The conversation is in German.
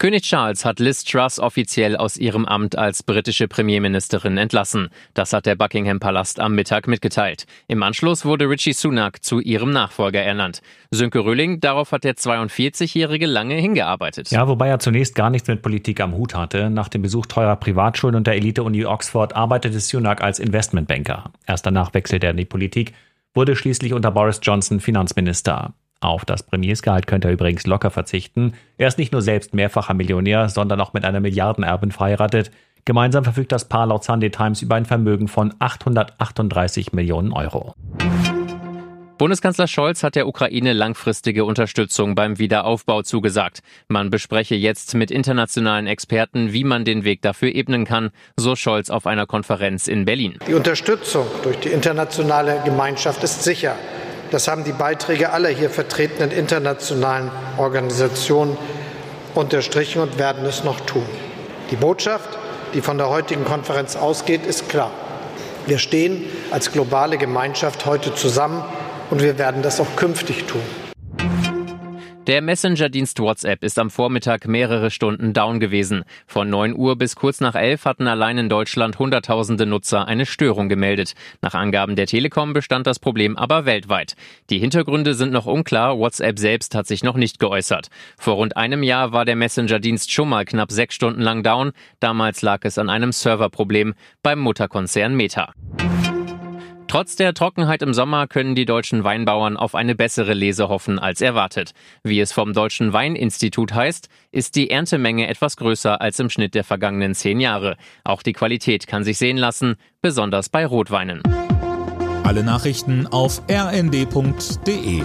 König Charles hat Liz Truss offiziell aus ihrem Amt als britische Premierministerin entlassen. Das hat der Buckingham Palast am Mittag mitgeteilt. Im Anschluss wurde Richie Sunak zu ihrem Nachfolger ernannt. Sönke Röhling, darauf hat der 42-Jährige lange hingearbeitet. Ja, wobei er zunächst gar nichts mit Politik am Hut hatte. Nach dem Besuch teurer Privatschulen und der Elite-Uni Oxford arbeitete Sunak als Investmentbanker. Erst danach wechselte er in die Politik, wurde schließlich unter Boris Johnson Finanzminister. Auf das Premiersgehalt könnte er übrigens locker verzichten. Er ist nicht nur selbst mehrfacher Millionär, sondern auch mit einer Milliardenerbin verheiratet. Gemeinsam verfügt das Paar laut Sunday Times über ein Vermögen von 838 Millionen Euro. Bundeskanzler Scholz hat der Ukraine langfristige Unterstützung beim Wiederaufbau zugesagt. Man bespreche jetzt mit internationalen Experten, wie man den Weg dafür ebnen kann, so Scholz auf einer Konferenz in Berlin. Die Unterstützung durch die internationale Gemeinschaft ist sicher. Das haben die Beiträge aller hier vertretenen internationalen Organisationen unterstrichen und werden es noch tun. Die Botschaft, die von der heutigen Konferenz ausgeht, ist klar. Wir stehen als globale Gemeinschaft heute zusammen und wir werden das auch künftig tun. Der Messenger-Dienst WhatsApp ist am Vormittag mehrere Stunden down gewesen. Von 9 Uhr bis kurz nach 11 hatten allein in Deutschland Hunderttausende Nutzer eine Störung gemeldet. Nach Angaben der Telekom bestand das Problem aber weltweit. Die Hintergründe sind noch unklar, WhatsApp selbst hat sich noch nicht geäußert. Vor rund einem Jahr war der Messenger-Dienst schon mal knapp sechs Stunden lang down. Damals lag es an einem Serverproblem beim Mutterkonzern Meta. Trotz der Trockenheit im Sommer können die deutschen Weinbauern auf eine bessere Lese hoffen als erwartet. Wie es vom Deutschen Weininstitut heißt, ist die Erntemenge etwas größer als im Schnitt der vergangenen zehn Jahre. Auch die Qualität kann sich sehen lassen, besonders bei Rotweinen. Alle Nachrichten auf rnd.de